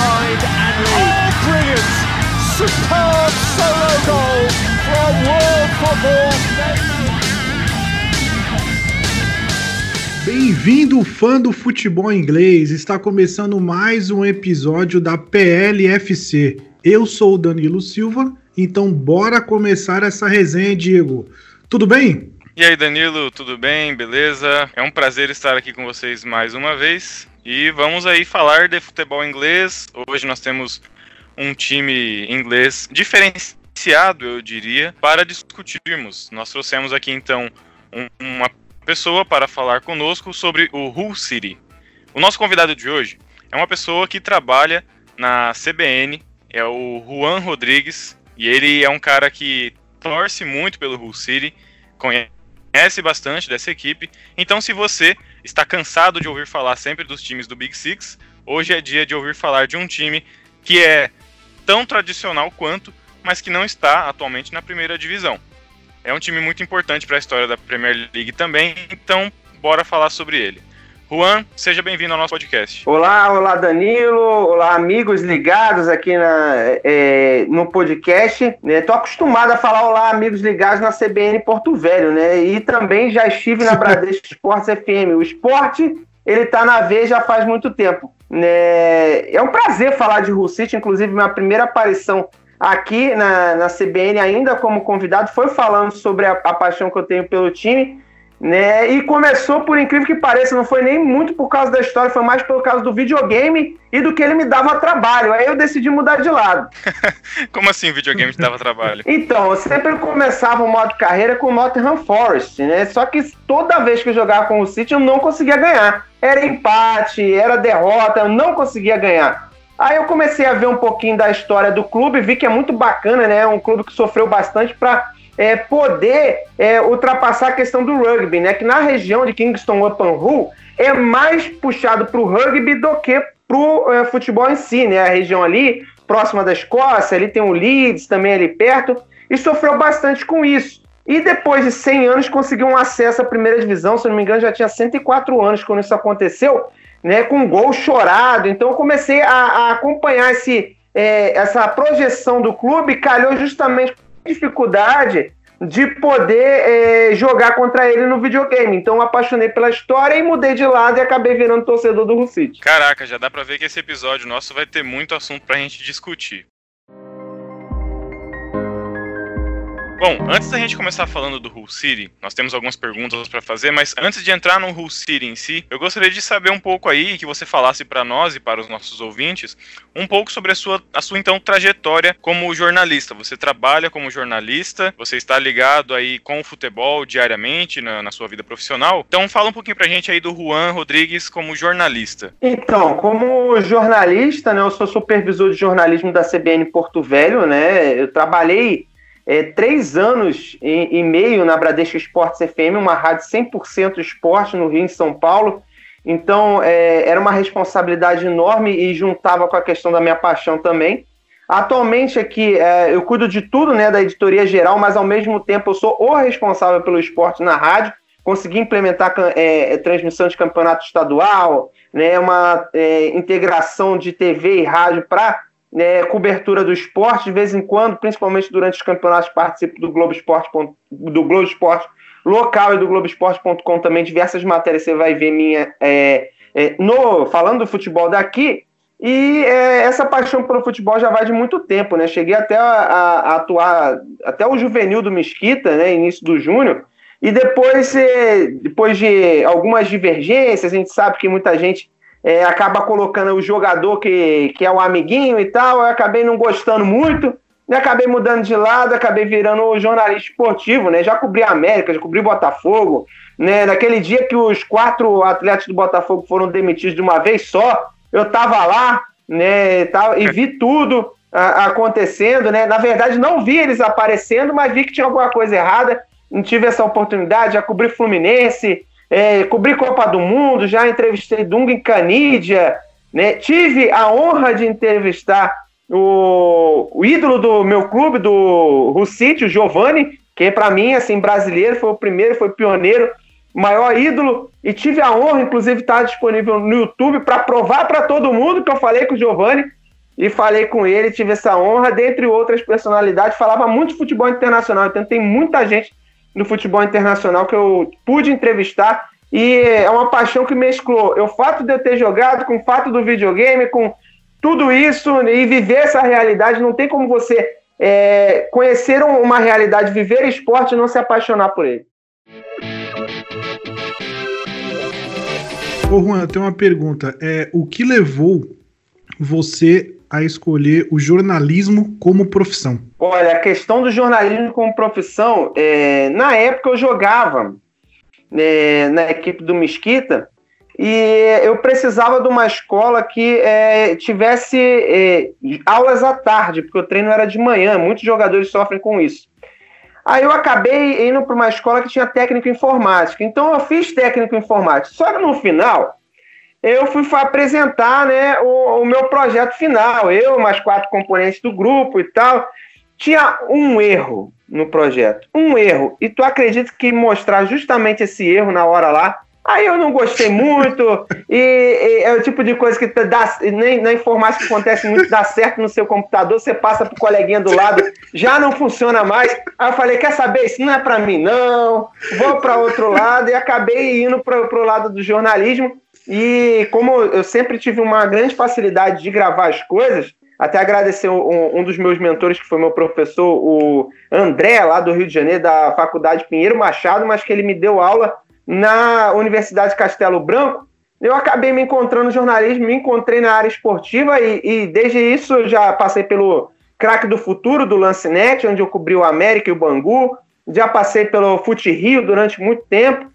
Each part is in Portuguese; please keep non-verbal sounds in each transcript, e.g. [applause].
behind and lead. Oh, brilliant! Superb solo goal from World Football. Bem-vindo, fã do futebol inglês! Está começando mais um episódio da PLFC. Eu sou o Danilo Silva, então bora começar essa resenha, Diego. Tudo bem? E aí, Danilo, tudo bem? Beleza? É um prazer estar aqui com vocês mais uma vez. E vamos aí falar de futebol inglês. Hoje nós temos um time inglês diferenciado, eu diria, para discutirmos. Nós trouxemos aqui então um, uma pessoa para falar conosco sobre o Hull City. O nosso convidado de hoje é uma pessoa que trabalha na CBN, é o Juan Rodrigues, e ele é um cara que torce muito pelo Hull City, conhece bastante dessa equipe. Então, se você está cansado de ouvir falar sempre dos times do Big Six, hoje é dia de ouvir falar de um time que é tão tradicional quanto, mas que não está atualmente na primeira divisão. É um time muito importante para a história da Premier League também, então bora falar sobre ele. Juan, seja bem-vindo ao nosso podcast. Olá, olá Danilo, olá amigos ligados aqui na, é, no podcast. Estou né? acostumado a falar olá amigos ligados na CBN Porto Velho, né? E também já estive na [laughs] Bradesco Esportes FM. O esporte, ele está na vez já faz muito tempo. Né? É um prazer falar de Russite, inclusive minha primeira aparição aqui na, na CBN, ainda como convidado, foi falando sobre a, a paixão que eu tenho pelo time. Né? E começou, por incrível que pareça, não foi nem muito por causa da história, foi mais por causa do videogame e do que ele me dava trabalho. Aí eu decidi mudar de lado. [laughs] Como assim o videogame te dava trabalho? então, eu sempre começava o modo carreira com o Nottingham Forest, né? Só que toda vez que eu jogava com o City eu não conseguia ganhar. Era empate, era derrota, eu não conseguia ganhar. Aí eu comecei a ver um pouquinho da história do clube, vi que é muito bacana, né? É um clube que sofreu bastante para é, poder é, ultrapassar a questão do rugby, né? Que na região de Kingston Upon Hull é mais puxado para o rugby do que para o é, futebol em si, né? A região ali, próxima da Escócia, ali tem o Leeds também ali perto, e sofreu bastante com isso. E depois de 100 anos conseguiu um acesso à primeira divisão, se não me engano já tinha 104 anos quando isso aconteceu, né, com gol chorado. Então eu comecei a, a acompanhar esse, é, essa projeção do clube, calhou justamente dificuldade de poder é, jogar contra ele no videogame. Então eu apaixonei pela história e mudei de lado e acabei virando torcedor do City. Caraca, já dá pra ver que esse episódio nosso vai ter muito assunto pra gente discutir. Bom, antes da gente começar falando do Hull City, nós temos algumas perguntas para fazer, mas antes de entrar no Hull City em si, eu gostaria de saber um pouco aí, que você falasse para nós e para os nossos ouvintes, um pouco sobre a sua, a sua então trajetória como jornalista. Você trabalha como jornalista, você está ligado aí com o futebol diariamente na, na sua vida profissional. Então fala um pouquinho pra gente aí do Juan Rodrigues como jornalista. Então, como jornalista, né, eu sou supervisor de jornalismo da CBN Porto Velho, né? Eu trabalhei é, três anos e, e, meio na Bradesco Esportes FM, uma rádio 100% esporte no Rio, em São Paulo. Então, é, era uma responsabilidade enorme e juntava com a questão da minha paixão também. Atualmente aqui é, eu cuido de tudo, né, da editoria geral, mas ao mesmo tempo eu sou o responsável pelo esporte na rádio. Consegui implementar é, transmissão de campeonato estadual, né, uma é, integração de TV e rádio para né, cobertura do esporte, de vez em quando, principalmente durante os campeonatos, participo do Globo Esporte, do Globo Esporte local e do Globoesporte.com também, diversas matérias você vai ver minha é, é, no, falando do futebol daqui. E é, essa paixão pelo futebol já vai de muito tempo, né? Cheguei até a, a, atuar até o juvenil do Mesquita, né? Início do Júnior. E depois, é, depois de algumas divergências, a gente sabe que muita gente é, acaba colocando o jogador que, que é o amiguinho e tal. Eu acabei não gostando muito, e acabei mudando de lado, acabei virando jornalista esportivo, né? Já cobri a América, já cobri Botafogo, né? Naquele dia que os quatro atletas do Botafogo foram demitidos de uma vez só, eu tava lá, né? E vi tudo a, acontecendo, né? Na verdade, não vi eles aparecendo, mas vi que tinha alguma coisa errada. Não tive essa oportunidade, já cobri Fluminense, é, cobri Copa do Mundo, já entrevistei Dunga Canidia, né? tive a honra de entrevistar o, o ídolo do meu clube, do Russite, o Giovanni, que para mim, assim, brasileiro, foi o primeiro, foi pioneiro, maior ídolo, e tive a honra, inclusive, estar disponível no YouTube para provar para todo mundo que eu falei com o Giovanni, e falei com ele, tive essa honra, dentre outras personalidades, falava muito de futebol internacional, então tem muita gente no futebol internacional que eu pude entrevistar e é uma paixão que mesclou o fato de eu ter jogado com o fato do videogame, com tudo isso e viver essa realidade. Não tem como você é, conhecer uma realidade, viver esporte e não se apaixonar por ele. Ô Juan, eu tenho uma pergunta. É, o que levou você a escolher o jornalismo como profissão? Olha, a questão do jornalismo como profissão, é, na época eu jogava é, na equipe do Mesquita e eu precisava de uma escola que é, tivesse é, aulas à tarde, porque o treino era de manhã, muitos jogadores sofrem com isso. Aí eu acabei indo para uma escola que tinha técnico informática. Então eu fiz técnico informática. Só que no final, eu fui apresentar né, o, o, meu projeto final. Eu, mais quatro componentes do grupo e tal. Tinha um erro no projeto. Um erro. E tu acredita que mostrar justamente esse erro na hora lá Aí eu não gostei muito, [laughs] e, e, é o tipo de coisa que dá, nem na informática acontece muito, dá certo no seu computador, você passa pro coleguinha do lado, já não funciona mais. Aí eu falei, quer saber, isso não é para mim não, vou para outro lado, e acabei indo para pro lado do jornalismo, e como eu sempre tive uma grande facilidade de gravar as coisas, até agradecer um, um dos meus mentores, que foi meu professor, o André, lá do Rio de Janeiro, da Faculdade Pinheiro Machado, mas que ele me deu aula na Universidade Castelo Branco, eu acabei me encontrando no jornalismo, me encontrei na área esportiva e, e desde isso eu já passei pelo craque do futuro do Lancenet, onde eu cobri o América e o Bangu, já passei pelo Fute Rio durante muito tempo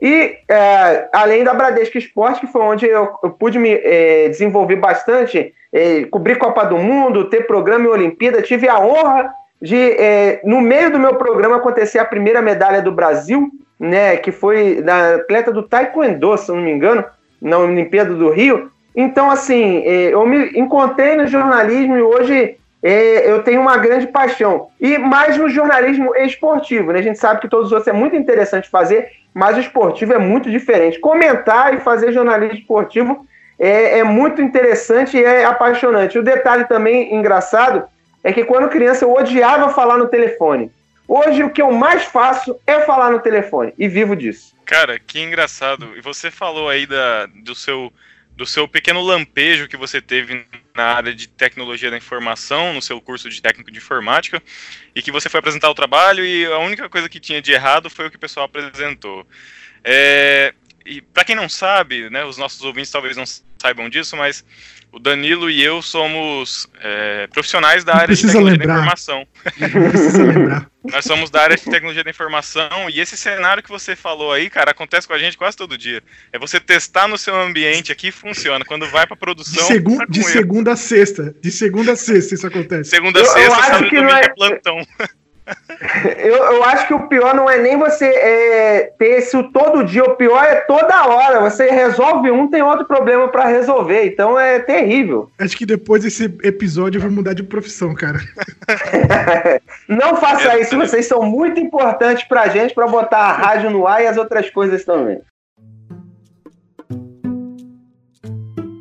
e é, além da Bradesco Esporte, que foi onde eu, eu pude me é, desenvolver bastante, é, cobrir Copa do Mundo, ter programa em Olimpíada, tive a honra de, é, no meio do meu programa, acontecer a primeira medalha do Brasil né, que foi da atleta do Taekwondo, se não me engano, na Olimpíada do Rio. Então, assim, é, eu me encontrei no jornalismo e hoje é, eu tenho uma grande paixão. E mais no jornalismo esportivo, né? A gente sabe que todos os outros é muito interessante fazer, mas o esportivo é muito diferente. Comentar e fazer jornalismo esportivo é, é muito interessante e é apaixonante. O detalhe também engraçado é que quando criança eu odiava falar no telefone. Hoje o que eu mais faço é falar no telefone e vivo disso. Cara, que engraçado. E você falou aí da, do seu do seu pequeno lampejo que você teve na área de tecnologia da informação, no seu curso de técnico de informática, e que você foi apresentar o trabalho e a única coisa que tinha de errado foi o que o pessoal apresentou. É, e para quem não sabe, né, os nossos ouvintes talvez não saibam disso, mas o Danilo e eu somos é, profissionais da área de tecnologia lembrar. da informação. precisa lembrar. [laughs] Nós somos da área de tecnologia da informação e esse cenário que você falou aí, cara, acontece com a gente quase todo dia. É você testar no seu ambiente aqui funciona. Quando vai para produção. De, segu tá de segunda a sexta. De segunda a sexta isso acontece. Segunda a sexta, sábado e domingo é... é plantão. [laughs] [laughs] eu, eu acho que o pior não é nem você é, ter isso todo dia, o pior é toda hora. Você resolve um, tem outro problema para resolver. Então é terrível. Acho que depois desse episódio eu vou mudar de profissão, cara. [laughs] não faça isso, vocês são muito importantes pra gente para botar a rádio no ar e as outras coisas também.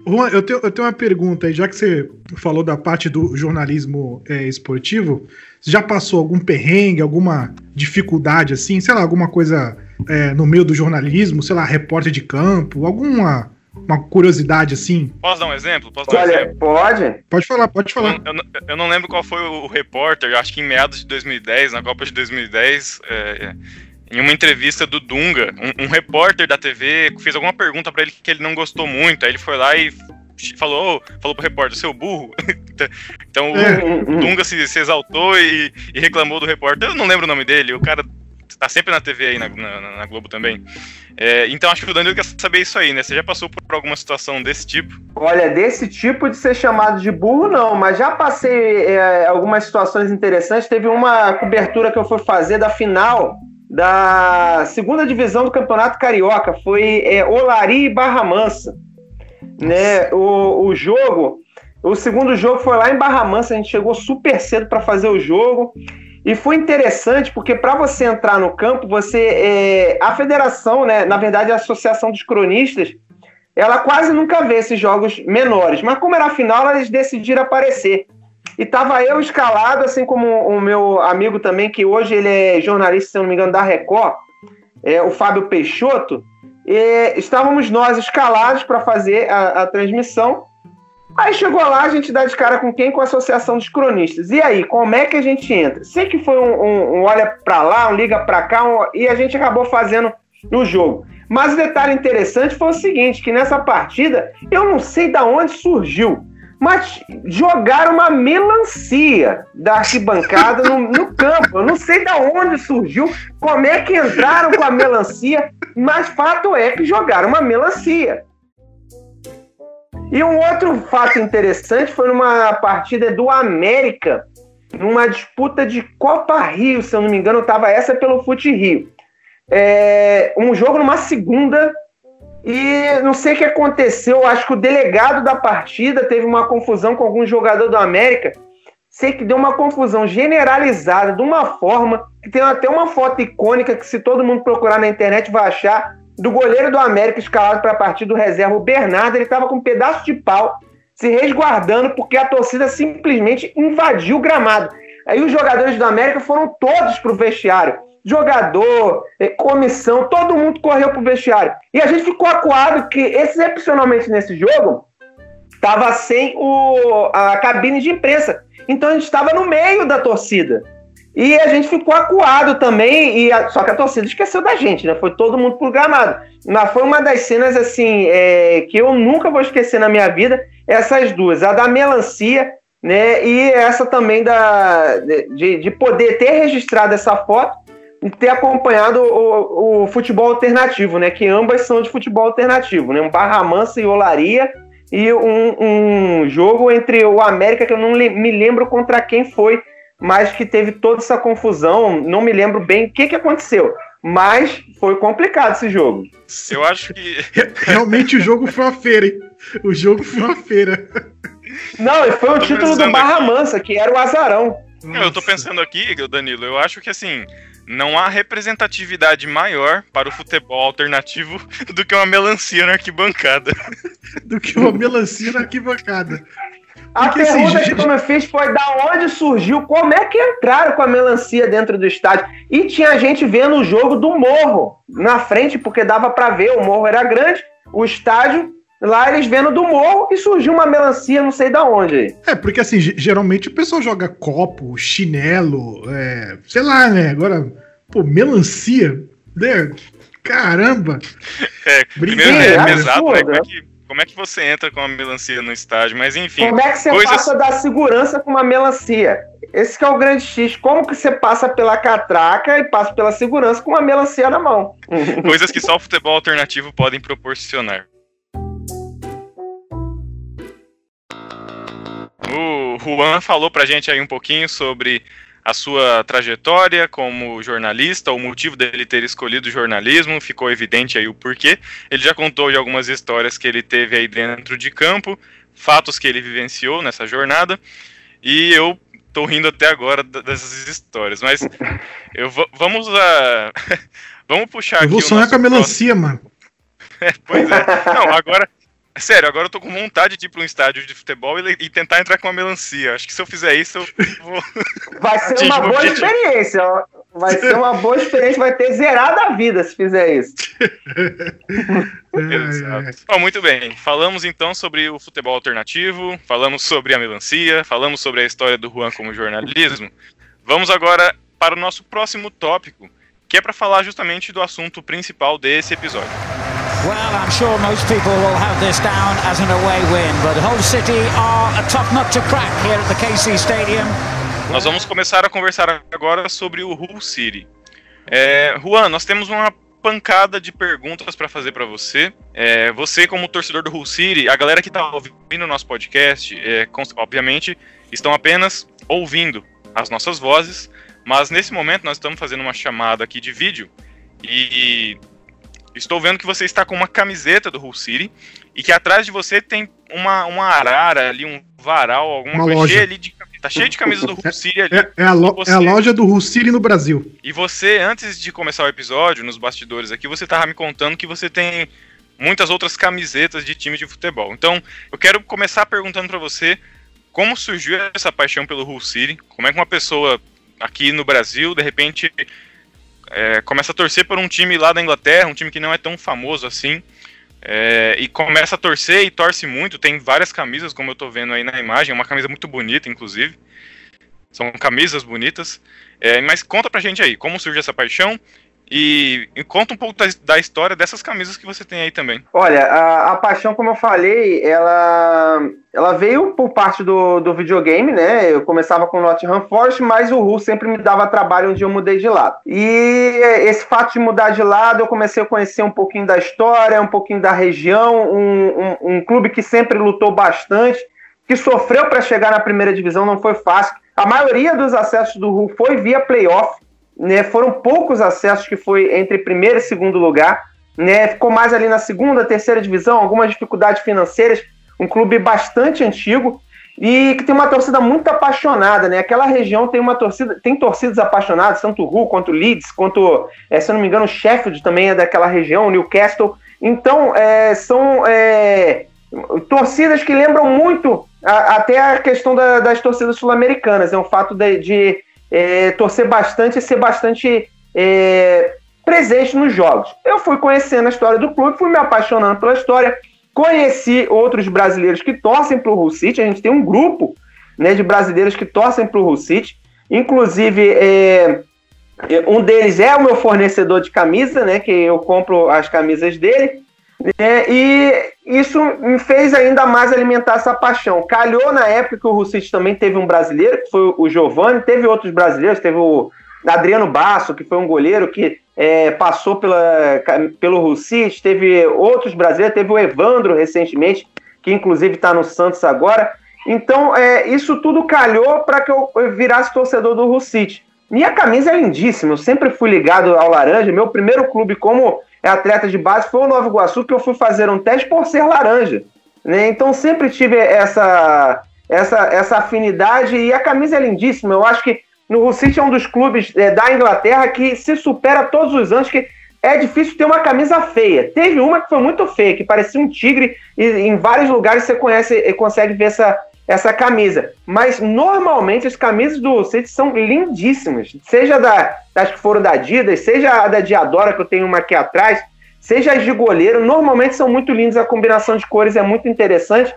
Juan, eu tenho, eu tenho uma pergunta aí, já que você falou da parte do jornalismo é, esportivo, você já passou algum perrengue, alguma dificuldade assim, sei lá, alguma coisa é, no meio do jornalismo, sei lá, repórter de campo, alguma uma curiosidade assim? Posso dar um exemplo? Posso dar um Olha, exemplo? pode? Pode falar, pode falar. Eu, eu, eu, não lembro qual foi o repórter, acho que em meados de 2010, na Copa de 2010, é, em uma entrevista do Dunga, um, um repórter da TV fez alguma pergunta para ele que ele não gostou muito, aí ele foi lá e falou, falou pro repórter, seu burro. [laughs] então é. o Dunga se, se exaltou e, e, reclamou do repórter. Eu não lembro o nome dele, o cara tá sempre na TV aí, na, na, na Globo também. É, então acho que o Danilo quer saber isso aí, né? Você já passou por alguma situação desse tipo? Olha, desse tipo de ser chamado de burro, não, mas já passei é, algumas situações interessantes. Teve uma cobertura que eu fui fazer da final da segunda divisão do Campeonato Carioca, foi é, Olari e Barra Mansa. Né? O, o jogo, o segundo jogo foi lá em Barra Mansa, a gente chegou super cedo para fazer o jogo. E foi interessante porque para você entrar no campo, você é, a federação, né, na verdade a Associação dos Cronistas, ela quase nunca vê esses jogos menores. Mas como era a final, eles decidiram aparecer. E tava eu escalado, assim como o meu amigo também, que hoje ele é jornalista, se não me engano, da Record, é, o Fábio Peixoto. E estávamos nós escalados para fazer a, a, transmissão. Aí chegou lá, a gente dá de cara com quem? Com a Associação dos Cronistas. E aí, como é que a gente entra? Sei que foi um, um, um olha para lá, um liga para cá, um, e a gente acabou fazendo o jogo. Mas o detalhe interessante foi o seguinte, que nessa partida, eu não sei da onde surgiu, mas jogaram uma melancia da arquibancada no, no, campo. Eu não sei da onde surgiu, como é que entraram com a melancia, mas fato é que jogaram uma melancia. E um outro fato interessante foi numa partida do América, numa disputa de Copa Rio, se eu não me engano, estava essa pelo Fute Rio. É, um jogo numa segunda e não sei o que aconteceu, acho que o delegado da partida teve uma confusão com algum jogador do América. Sei que deu uma confusão generalizada, de uma forma que tem até uma foto icônica que, se todo mundo procurar na internet, vai achar do goleiro do América escalado para a partida do reserva, o Bernardo. Ele estava com um pedaço de pau se resguardando porque a torcida simplesmente invadiu o gramado. Aí os jogadores do América foram todos para o vestiário jogador, eh, comissão, todo mundo correu pro vestiário. E a gente ficou acuado que, excepcionalmente nesse jogo, estava sem o, a cabine de imprensa. Então a gente estava no meio da torcida. E a gente ficou acuado também, e a, só que a torcida esqueceu da gente, né? Foi todo mundo pro gramado. Mas foi uma das cenas, assim, é, que eu nunca vou esquecer na minha vida, essas duas. A da melancia, né? E essa também da, de, de poder ter registrado essa foto ter acompanhado o, o, futebol alternativo, né? Que ambas são de futebol alternativo, né? Um Barra Mansa e Olaria e um, um jogo entre o América, que eu não me lembro contra quem foi, mas que teve toda essa confusão. Não me lembro bem o que, que aconteceu. Mas foi complicado esse jogo. Eu acho que. [laughs] Realmente o jogo foi uma feira, hein? O jogo foi uma feira. Não, foi o título do Barra aqui. Mansa, que era o Azarão. Eu tô pensando aqui, Danilo, eu acho que assim, não há representatividade maior para o futebol alternativo [laughs] do que uma melancia na arquibancada. [laughs] do que uma melancia na arquibancada. A Porque, assim, pergunta assim, que eu fiz foi da onde surgiu, como é que entraram com a melancia dentro do estádio. E tinha gente vendo o jogo do morro na frente, porque dava para ver, o morro era grande, o estádio Lá eles vendo do morro e surgiu uma melancia, não sei da onde. É, porque assim, geralmente o pessoal joga copo, chinelo, é, sei lá, né? Agora, pô, melancia, né? Caramba! É, primeiro é, é pesado, né? Como é, que, como é que você entra com uma melancia no estádio? Mas enfim. Como é que você coisas... passa da segurança com uma melancia? Esse é o grande X. Como que você passa pela catraca e passa pela segurança com uma melancia na mão? [laughs] Coisas que só o futebol alternativo podem proporcionar. Juan falou pra gente aí um pouquinho sobre a sua trajetória como jornalista, o motivo dele ter escolhido o jornalismo, ficou evidente aí o porquê. Ele já contou de algumas histórias que ele teve aí dentro de campo, fatos que ele vivenciou nessa jornada, e eu tô rindo até agora dessas histórias, mas eu vamos a [laughs] vamos puxar eu aqui vou sonhar com a melancia, próximo... mano. [laughs] É, pois é. Não, agora Sério, agora eu tô com vontade de ir pra um estádio de futebol e, e tentar entrar com uma melancia. Acho que se eu fizer isso, eu vou. [laughs] Vai ser uma boa objetivo. experiência. Vai ser uma boa experiência, vai ter zerado a vida se fizer isso. [laughs] [laughs] Exato. Bom, muito bem. Falamos então sobre o futebol alternativo, falamos sobre a melancia, falamos sobre a história do Juan como jornalismo. Vamos agora para o nosso próximo tópico, que é para falar justamente do assunto principal desse episódio. Well, I'm sure most people will have this down as an away win, but Hull City are a tough nut to crack here at the KC Stadium. Nós vamos começar a conversar agora sobre o Hull City. É, Juan, nós temos uma pancada de perguntas para fazer para você. É, você, como torcedor do Hull City, a galera que está ouvindo o nosso podcast, é, obviamente, estão apenas ouvindo as nossas vozes, mas nesse momento nós estamos fazendo uma chamada aqui de vídeo e Estou vendo que você está com uma camiseta do Hull City e que atrás de você tem uma, uma arara ali, um varal, alguma uma coisa loja. cheia ali de Tá cheio de camisas do Hull City ali. É, é, a, lo, você... é a loja do Hull City no Brasil. E você, antes de começar o episódio, nos bastidores aqui, você tava me contando que você tem muitas outras camisetas de time de futebol. Então, eu quero começar perguntando para você como surgiu essa paixão pelo Hull City, como é que uma pessoa aqui no Brasil, de repente, é, começa a torcer por um time lá da Inglaterra, um time que não é tão famoso assim. É, e começa a torcer e torce muito. Tem várias camisas, como eu tô vendo aí na imagem, uma camisa muito bonita, inclusive. São camisas bonitas. É, mas conta pra gente aí, como surge essa paixão e, e, conta um pouco da, da, história dessas camisas que você tem aí também. Olha, a, a, paixão, como eu falei, ela, ela veio por parte do, do videogame, né? Eu começava com Nottingham Forest, mas o Ru sempre me dava trabalho onde eu mudei de lado. E esse fato de mudar de lado, eu comecei a conhecer um pouquinho da história, um pouquinho da região, um, um, um clube que sempre lutou bastante, que sofreu para chegar na primeira divisão, não foi fácil. A maioria dos acessos do Ru foi via playoff né, foram poucos acessos que foi entre primeiro e segundo lugar, né, ficou mais ali na segunda, terceira divisão, algumas dificuldades financeiras, um clube bastante antigo e que tem uma torcida muito apaixonada, né? Aquela região tem uma torcida, tem torcidas apaixonadas, tanto o Hull quanto o Leeds, quanto, é, se eu não me engano, o Sheffield também é daquela região, Newcastle. Então, é, são é, torcidas que lembram muito a, até a questão da, das torcidas sul-americanas, é um fato de, de é, torcer bastante e ser bastante é, presente nos jogos. Eu fui conhecendo a história do clube, fui me apaixonando pela história, conheci outros brasileiros que torcem para o Hull City, a gente tem um grupo né, de brasileiros que torcem para o Hull City, inclusive é, um deles é o meu fornecedor de camisa, né, que eu compro as camisas dele, né, e isso me fez ainda mais alimentar essa paixão. Calhou na época que o Russich também teve um brasileiro, que foi o Giovanni, teve outros brasileiros, teve o Adriano Basso, que foi um goleiro que é, passou pela, pelo Russich, teve outros brasileiros, teve o Evandro recentemente, que inclusive está no Santos agora. Então, é, isso tudo calhou para que eu virasse torcedor do Russich. Minha camisa é lindíssima, eu sempre fui ligado ao laranja. Meu primeiro clube como é atleta de base, foi o Nova Iguaçu que eu fui fazer um teste por ser laranja. Né? Então sempre tive essa, essa, essa afinidade e a camisa é lindíssima. Eu acho que no Hull City é um dos clubes é, da Inglaterra que se supera todos os anos, que é difícil ter uma camisa feia. Teve uma que foi muito feia, que parecia um tigre, e em vários lugares você conhece, consegue ver essa, essa camisa. Mas normalmente as camisas do City são lindíssimas. Seja da, das que foram da Adidas, seja a da Diadora, que eu tenho uma aqui atrás, seja as de goleiro, normalmente são muito lindas, a combinação de cores é muito interessante.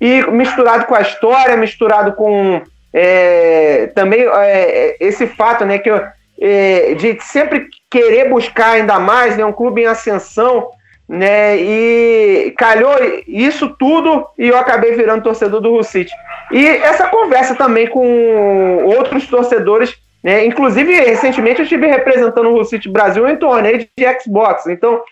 E misturado com a história, misturado com é, também é, esse fato né, que eu, é, de sempre querer buscar ainda mais, né, um clube em ascensão, né? E calhou isso tudo e eu acabei virando torcedor do City. E essa conversa também com outros torcedores, né? Inclusive, recentemente eu estive representando o City Brasil em torneio de Xbox. Então,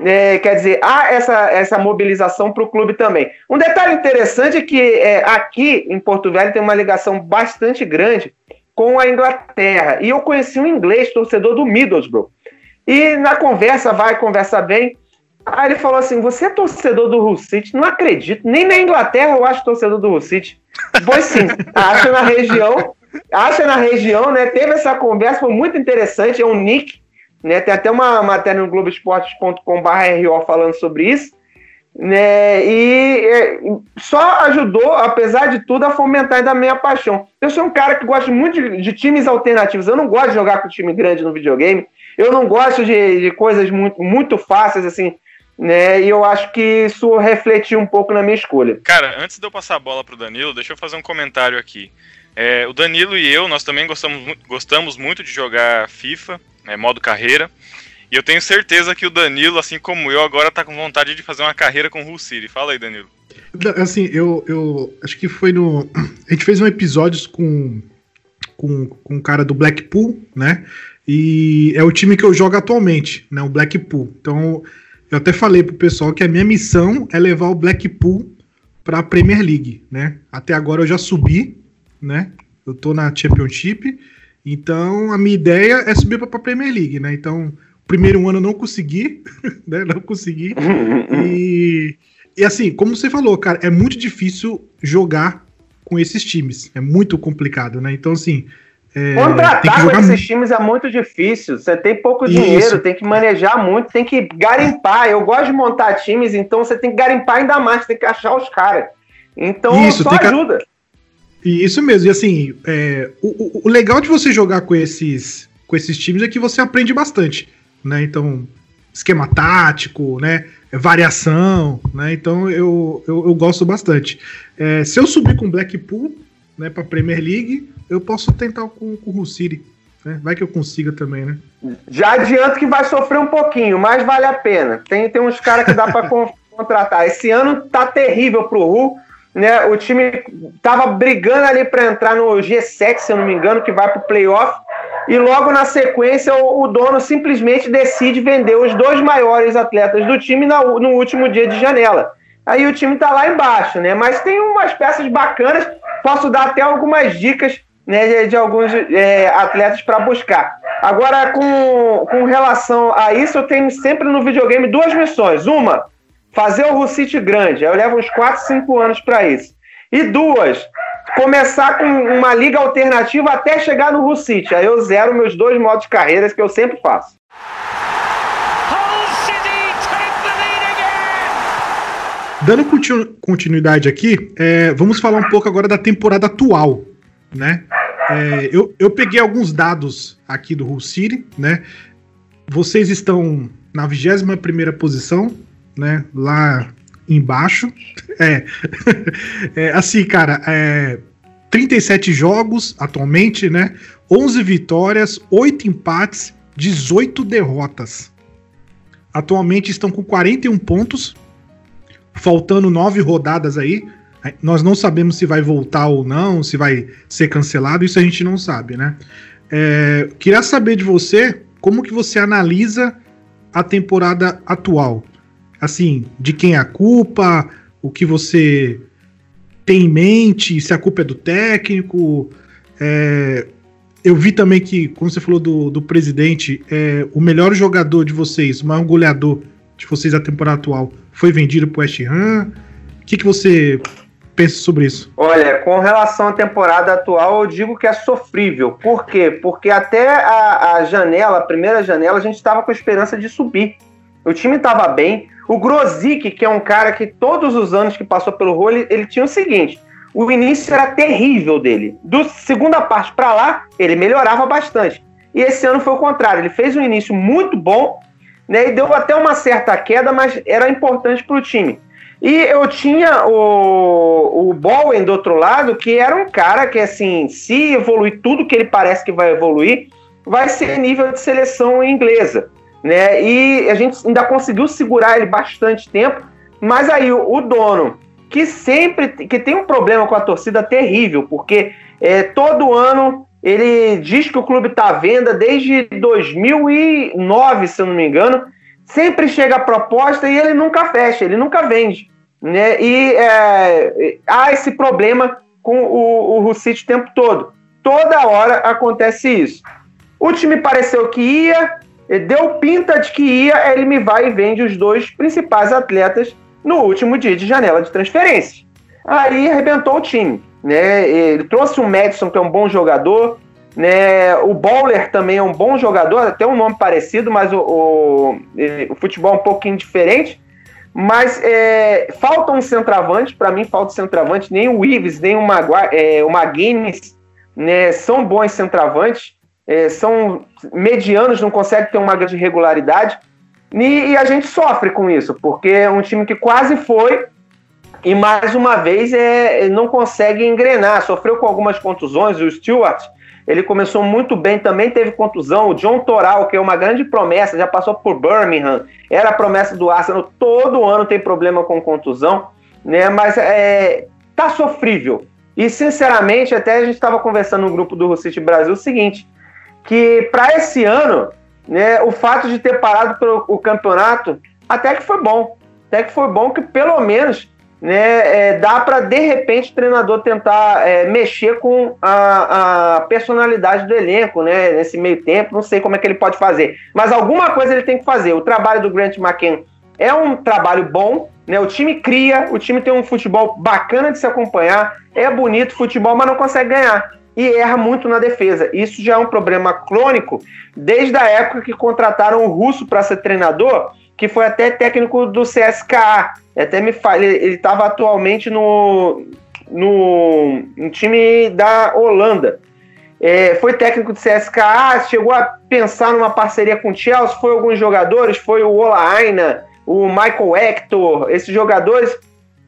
é, quer dizer, há essa, essa mobilização para o clube também. Um detalhe interessante é que é, aqui em Porto Velho tem uma ligação bastante grande com a Inglaterra. E eu conheci um inglês, torcedor do Middlesbrough. E na conversa, vai, conversa bem, Aí ele falou assim: você é torcedor do Hull City? Não acredito. Nem na Inglaterra eu acho torcedor do Hull City. Pois sim, [laughs] acha na região, acha na região, né? Teve essa conversa, foi muito interessante. É um nick, né? Tem até uma matéria no Globoesportes.com/ro falando sobre isso. Né, e é, só ajudou, apesar de tudo, a fomentar ainda a minha paixão. Eu sou um cara que gosta muito de, de times alternativos. Eu não gosto de jogar com time grande no videogame. Eu não gosto de, de coisas muito, muito fáceis, assim né? E eu acho que isso refletiu um pouco na minha escolha. Cara, antes de eu passar a bola pro Danilo, deixa eu fazer um comentário aqui. É, o Danilo e eu, nós também gostamos, gostamos muito de jogar FIFA, né, modo carreira. E eu tenho certeza que o Danilo, assim como eu, agora tá com vontade de fazer uma carreira com o Hull City. Fala aí, Danilo. Assim, eu, eu acho que foi no. A gente fez um episódio com, com, com um cara do Blackpool, né? E é o time que eu jogo atualmente, né? O Blackpool. Então eu até falei pro pessoal que a minha missão é levar o Blackpool para a Premier League, né? Até agora eu já subi, né? Eu tô na Championship, então a minha ideia é subir para a Premier League, né? Então, primeiro ano eu não consegui, [laughs] né? Não consegui. E, e assim, como você falou, cara, é muito difícil jogar com esses times. É muito complicado, né? Então, assim, é, Contratar com esses times é muito difícil. Você tem pouco Isso. dinheiro, tem que manejar muito, tem que garimpar. Eu gosto de montar times, então você tem que garimpar ainda mais, tem que achar os caras. Então Isso, só ajuda. Que... Isso mesmo. E assim, é, o, o, legal de você jogar com esses com esses times é que você aprende bastante, né? Então, esquema tático, né? Variação, né? Então eu, eu, eu gosto bastante. É, se eu subir com Blackpool, né, para Premier League, eu posso tentar com, com o City. Né? Vai que eu consiga também, né? Já adianto que vai sofrer um pouquinho, mas vale a pena. Tem, tem uns caras que dá para [laughs] contratar. Esse ano tá terrível pro Hull. Né, o time tava brigando ali para entrar no G7, se eu não me engano, que vai pro playoff. E logo na sequência, o, o dono simplesmente decide vender os dois maiores atletas do time na, no último dia de janela. Aí o time tá lá embaixo, né? Mas tem umas peças bacanas. Posso dar até algumas dicas né, de, de alguns é, atletas para buscar. Agora, com, com relação a isso, eu tenho sempre no videogame duas missões. Uma, fazer o Rucite grande. Eu levo uns 4, 5 anos para isso. E duas, começar com uma liga alternativa até chegar no Rucite. Aí eu zero meus dois modos de carreiras que eu sempre faço. Dando continuidade aqui, é, vamos falar um pouco agora da temporada atual, né? É, eu, eu peguei alguns dados aqui do Hull City, né? Vocês estão na 21 primeira posição, né? Lá embaixo. [laughs] É, [laughs] é assim, cara, é, 37 jogos atualmente, né? 11 vitórias, 8 empates, 18 derrotas. Atualmente estão com 41 pontos, faltando 9 rodadas aí. Nós não sabemos se vai voltar ou não, se vai ser cancelado, isso a gente não sabe, né? É, queria saber de você como que você analisa a temporada atual assim, de quem é a culpa, o que você tem em mente, se a culpa é do técnico. É, eu vi também que, como você falou do, do presidente, é, o melhor jogador de vocês, o maior goleador de vocês da temporada atual, foi vendido para o West Ham. O que, que você pensa sobre isso? Olha, com relação à temporada atual, eu digo que é sofrível. Por quê? Porque até a, a janela, a primeira janela, a gente estava com a esperança de subir. O time estava bem, o Grosic, que é um cara que todos os anos que passou pelo rolo, ele, ele tinha o seguinte: o início era terrível dele. Do segunda parte para lá, ele melhorava bastante. E esse ano foi o contrário. Ele fez um início muito bom, né? E deu até uma certa queda, mas era importante para o time. E eu tinha o, o Bowen do outro lado, que era um cara que, assim, se evoluir tudo que ele parece que vai evoluir, vai ser nível de seleção inglesa né? E a gente ainda conseguiu segurar ele bastante tempo, mas aí o, dono, que sempre que tem um problema com a torcida terrível, porque é, todo ano ele diz que o clube está à venda desde 2009, se eu não me engano, sempre chega a proposta e ele nunca fecha, ele nunca vende, né? E é, há esse problema com o, o Russite o tempo todo. Toda hora acontece isso. O time pareceu que ia, deu pinta de que ia, ele me vai e vende os dois principais atletas no último dia de janela de transferência. Aí arrebentou o time. Né? Ele trouxe o Madison, que é um bom jogador. Né? O Bowler também é um bom jogador, até um nome parecido, mas o, o, o futebol é um pouquinho diferente. Mas é, falta um centroavante, para mim falta um centroavante, nem o Ives, nem o, Maguire, é, o McGuinness né, são bons centroavantes é, são medianos, não conseguem ter uma grande regularidade. E, e, a gente sofre com isso, porque é um time que quase foi e mais uma vez é, não consegue engrenar. Sofreu com algumas contusões. O Stewart ele começou muito bem, também teve contusão. O John Toral, que é uma grande promessa, já passou por Birmingham, era a promessa do Arsenal. Todo ano tem problema com contusão, né? Mas é, tá sofrível. E sinceramente, até a gente estava conversando no grupo do City Brasil o seguinte: que para esse ano, né, o fato de ter parado pelo, o campeonato até que foi bom. Até que foi bom que pelo menos né, é, dá para de repente o treinador tentar é, mexer com a, a, personalidade do elenco, né, nesse meio tempo. Não sei como é que ele pode fazer, mas alguma coisa ele tem que fazer. O trabalho do Grant McKen é um trabalho bom, né? O time cria, o time tem um futebol bacana de se acompanhar, é bonito futebol, mas não consegue ganhar e erra muito na defesa. Isso já é um problema crônico desde a época que contrataram o Russo para ser treinador, que foi até técnico do CSKA. Até me fala, ele estava atualmente no, no, no time da Holanda. é, foi técnico de CSKA, chegou a pensar numa parceria com o Chelsea, foi alguns jogadores, foi o Ola Aina, o Michael Hector, esses jogadores.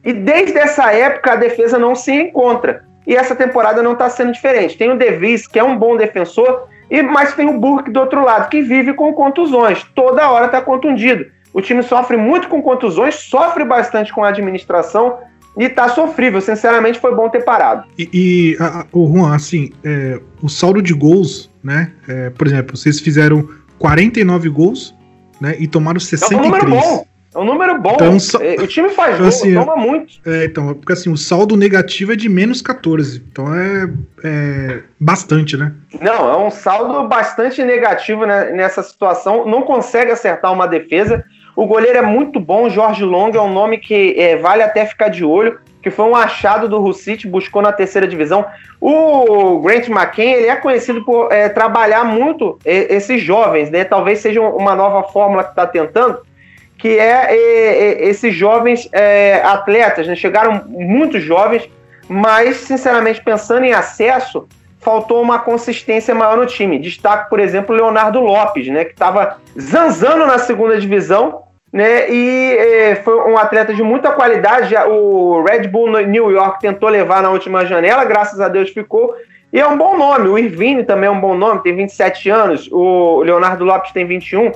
E desde essa época a defesa não se encontra. E essa temporada não está sendo diferente. Tem o De Vries, que é um bom defensor, e mas tem o Burke do outro lado, que vive com contusões. Toda hora está contundido. O time sofre muito com contusões, sofre bastante com a administração e tá sofrível. Sinceramente, foi bom ter parado. E, e a, o Juan, assim, é, o saldo de gols, né? É, por exemplo, vocês fizeram 49 gols, né? E tomaram 63. É um número bom. É um número bom. Então, é, o time faz então, gol, assim, toma muito. É, então, porque assim, o saldo negativo é de menos 14. Então é, é bastante, né? Não, é um saldo bastante negativo né, nessa situação. Não consegue acertar uma defesa. O goleiro é muito bom, Jorge Long é um nome que é, vale até ficar de olho, que foi um achado do Russite, buscou na terceira divisão. O Grant McKen, ele é conhecido por é, trabalhar muito é, esses jovens, né? Talvez seja uma nova fórmula que está tentando, que é, é, é esses jovens é, atletas, né? Chegaram muitos jovens, mas, sinceramente, pensando em acesso, faltou uma consistência maior no time. Destaque, por exemplo, o Leonardo Lopes, né? Que estava zanzando na segunda divisão, né? E é, foi um atleta de muita qualidade. O Red Bull New York tentou levar na última janela, graças a Deus ficou. E é um bom nome. O Irvine também é um bom nome, tem 27 anos. O Leonardo Lopes tem 21.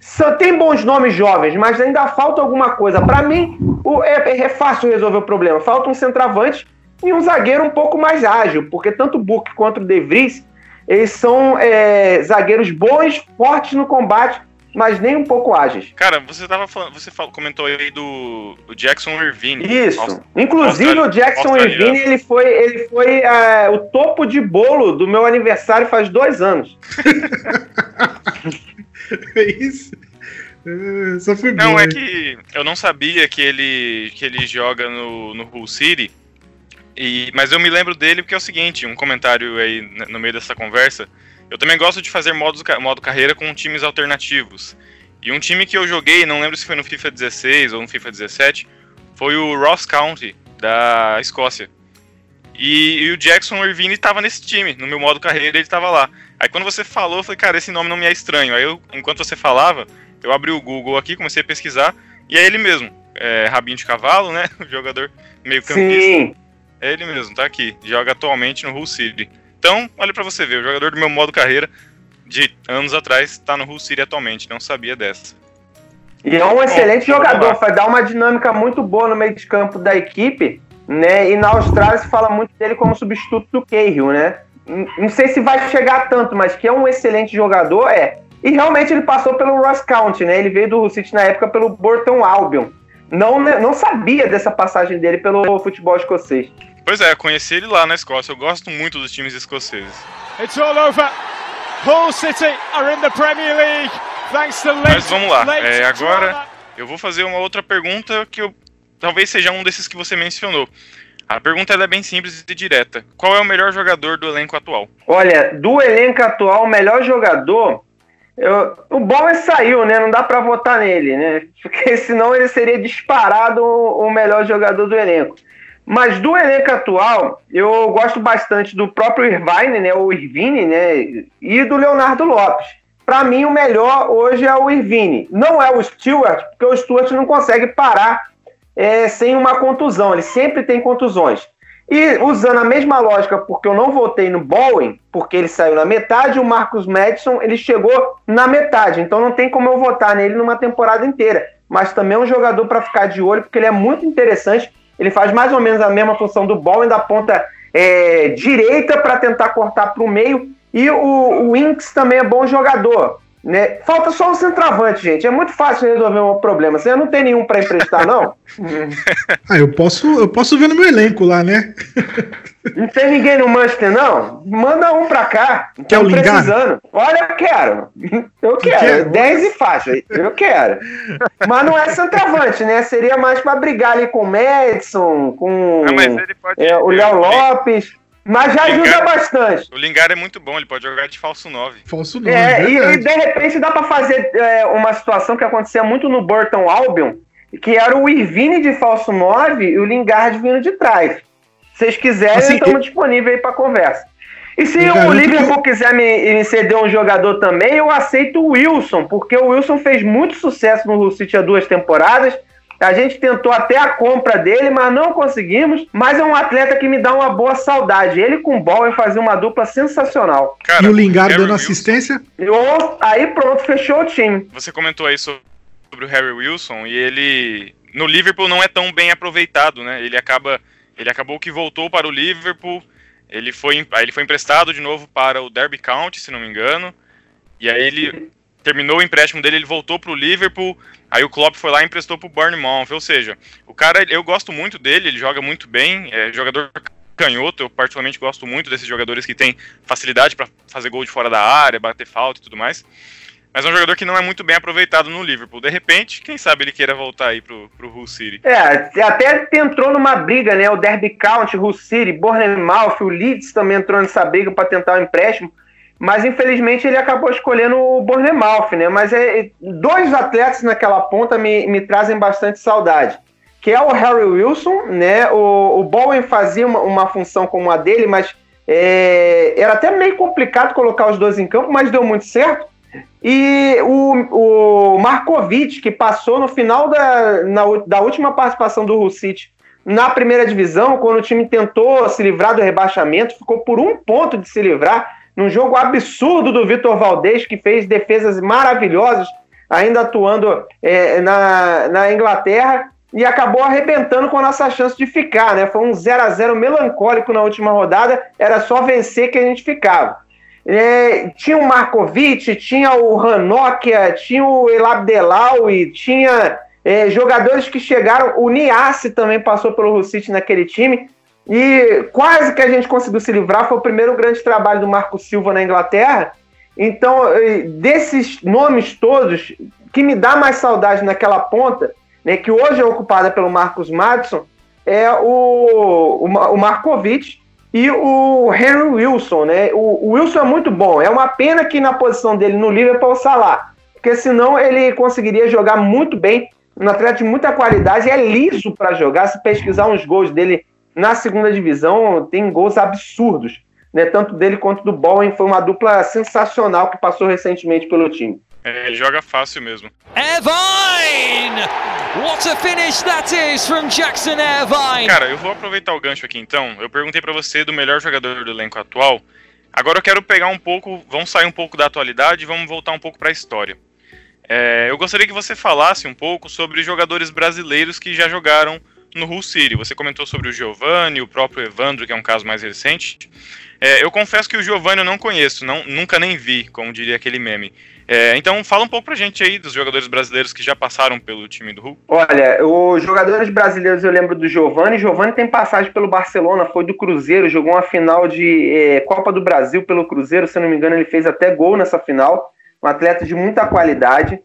Só tem bons nomes jovens, mas ainda falta alguma coisa. Para mim, o, é, é, fácil resolver o problema. Falta um centroavante e um zagueiro um pouco mais ágil, porque tanto o Book quanto o De Vries, eles são é, zagueiros bons, fortes no combate, mas nem um pouco ágeis. Cara, você tava falando, você falou, comentou aí do, Jackson Irvine. Isso. Inclusive o Jackson Irvine, ele foi, ele foi uh, o topo de bolo do meu aniversário faz dois anos. [laughs] é isso. É, só foi não, é que eu não sabia que ele, que ele joga no, no Hull City. E, mas eu me lembro dele porque é o seguinte, um comentário aí no meio dessa conversa. Eu também gosto de fazer modos, modo carreira com times alternativos. E um time que eu joguei, não lembro se foi no FIFA 16 ou no FIFA 17, foi o Ross County, da Escócia. E, e o Jackson Irvine estava nesse time, no meu modo carreira ele estava lá. Aí quando você falou, eu falei, cara, esse nome não me é estranho. Aí eu, enquanto você falava, eu abri o Google aqui, comecei a pesquisar, e é ele mesmo. É, Rabinho de Cavalo, né? [laughs] O jogador meio campista. Sim. É ele mesmo, tá aqui. Joga atualmente no Hull City. Então, olha para você ver, o jogador do meu modo carreira de anos atrás está no Hull City atualmente, não sabia dessa. E é um excelente Bom, jogador, vai dar uma dinâmica muito boa no meio de campo da equipe, né? E na Austrália se fala muito dele como substituto do Cahill, né? Não sei se vai chegar tanto, mas que é um excelente jogador, é. E realmente ele passou pelo Ross County, né? Ele veio do Hull City na época pelo Burton Albion. Não, né, não sabia dessa passagem dele pelo futebol escocês. Pois é, conheci ele lá na Escócia. Eu gosto muito dos times escoceses. It's all over. Hull City are in the Premier League. Thanks to late, Mas vamos lá. É, agora eu vou fazer uma outra pergunta que eu, talvez seja um desses que você mencionou. A pergunta é bem simples e direta. Qual é o melhor jogador do elenco atual? Olha, do elenco atual, o melhor jogador. Eu, o Bowen saiu, né? Não dá para votar nele, né? Porque [laughs] senão ele seria disparado o melhor jogador do elenco. Mas do elenco atual, eu gosto bastante do próprio Irvine, né, o Irvine, né, e do Leonardo Lopes. Para mim, o melhor hoje é o Irvine. Não é o Stewart, porque o Stewart não consegue parar é, sem uma contusão. Ele sempre tem contusões. E usando a mesma lógica, porque eu não votei no Bowen, porque ele saiu na metade, o Marcos Madison ele chegou na metade. Então não tem como eu votar nele numa temporada inteira. Mas também é um jogador para ficar de olho, porque ele é muito interessante ele faz mais ou menos a mesma função do Bowen da ponta é, direita para tentar cortar para o meio. E o, o Winks também é bom jogador. Né? Falta só um centroavante, gente. É muito fácil resolver um problema. Você não tem nenhum para emprestar, não? [laughs] ah, eu posso, eu posso ver no meu elenco lá, né? [laughs] não tem ninguém no Manchester, não? Manda um pra cá. Quer o precisando. Olha, eu quero. [laughs] Eu quero. 10 e faixa. Eu quero. Mas não é centroavante, né? Seria mais para brigar ali com o Madison, com ah, é, o Léo Lopes. Mas já ajuda Lingard, bastante. O Lingard é muito bom, ele pode jogar de falso 9. Falso 9. É, e, e, de repente dá para fazer é, uma situação que acontecia muito no Burton Albion, que era o Irvine de falso 9 e o Lingard vindo de trás. Se vocês quiserem, assim, estamos eu... disponíveis aí para conversa. E se o Liverpool que... quiser me, me, ceder um jogador também, eu aceito o Wilson, porque o Wilson fez muito sucesso no City há duas temporadas. A gente tentou até a compra dele, mas não conseguimos. Mas é um atleta que me dá uma boa saudade. Ele com o Bowen fazia uma dupla sensacional. Cara, e o Lingard dando Wilson... assistência? Eu, aí pronto, fechou o time. Você comentou aí sobre o Harry Wilson e ele no Liverpool não é tão bem aproveitado, né? Ele acaba ele acabou que voltou para o Liverpool. Ele foi, ele foi emprestado de novo para o Derby County, se não me engano. E aí ele terminou o empréstimo dele, ele voltou para o Liverpool, aí o Klopp foi lá e emprestou para o Bournemouth, ou seja, o cara, eu gosto muito dele, ele joga muito bem, é jogador canhoto, eu particularmente gosto muito desses jogadores que têm facilidade para fazer gol de fora da área, bater falta e tudo mais. Mas é um jogador que não é muito bem aproveitado no Liverpool. De repente, quem sabe ele queira voltar aí pro, pro Hull City. É, até entrou numa briga, né? O Derby County, Hull City, Bournemouth, o Leeds também entrou nessa briga para tentar o um empréstimo. Mas infelizmente ele acabou escolhendo o Bournemouth, né? Mas é, dois atletas naquela ponta me, me trazem bastante saudade. Que é o Harry Wilson, né? O, o Bowen fazia uma, uma função como a dele, mas é, era até meio complicado colocar os dois em campo, mas deu muito certo. E o, o Markovic, que passou no final da, na, da última participação do City na primeira divisão, quando o time tentou se livrar do rebaixamento, ficou por um ponto de se livrar num jogo absurdo do Vitor Valdez, que fez defesas maravilhosas, ainda atuando é, na, na Inglaterra, e acabou arrebentando com a nossa chance de ficar, né? Foi um 0 a 0 melancólico na última rodada, era só vencer que a gente ficava. É, tinha o Markovic, tinha o Ranocchia, tinha o Elabdelawi, tinha é, jogadores que chegaram, o Niassi também passou pelo Russite naquele time, e quase que a gente conseguiu se livrar. Foi o primeiro grande trabalho do Marco Silva na Inglaterra. Então, desses nomes todos, que me dá mais saudade naquela ponta, né, que hoje é ocupada pelo Marcos Madison, é o, o, o Markovic e o Henry Wilson. Né? O, o, Wilson é muito bom. É uma pena que na posição dele no Liverpool o Salah, porque senão ele conseguiria jogar muito bem, um atleta de muita qualidade, é liso para jogar. Se pesquisar uns gols dele na segunda divisão tem gols absurdos. Né? Tanto dele quanto do Bowen foi uma dupla sensacional que passou recentemente pelo time. É, ele joga fácil mesmo. Irvine! What a finish that is from Jackson Irvine! Cara, eu vou aproveitar o gancho aqui então. Eu perguntei para você do melhor jogador do elenco atual. Agora eu quero pegar um pouco, vamos sair um pouco da atualidade e vamos voltar um pouco para a história. É, eu gostaria que você falasse um pouco sobre jogadores brasileiros que já jogaram no Hull City. Você comentou sobre o Giovanni, o próprio Evandro, que é um caso mais recente. É, eu confesso que o Giovanni eu não conheço, não, nunca nem vi, como diria aquele meme. É, então fala um pouco pra gente aí dos jogadores brasileiros que já passaram pelo time do Hull. Olha, os jogadores brasileiros eu lembro do Giovanni. Giovanni tem passagem pelo Barcelona, foi do Cruzeiro, jogou uma final de é, Copa do Brasil pelo Cruzeiro, se não me engano, ele fez até gol nessa final. Um atleta de muita qualidade.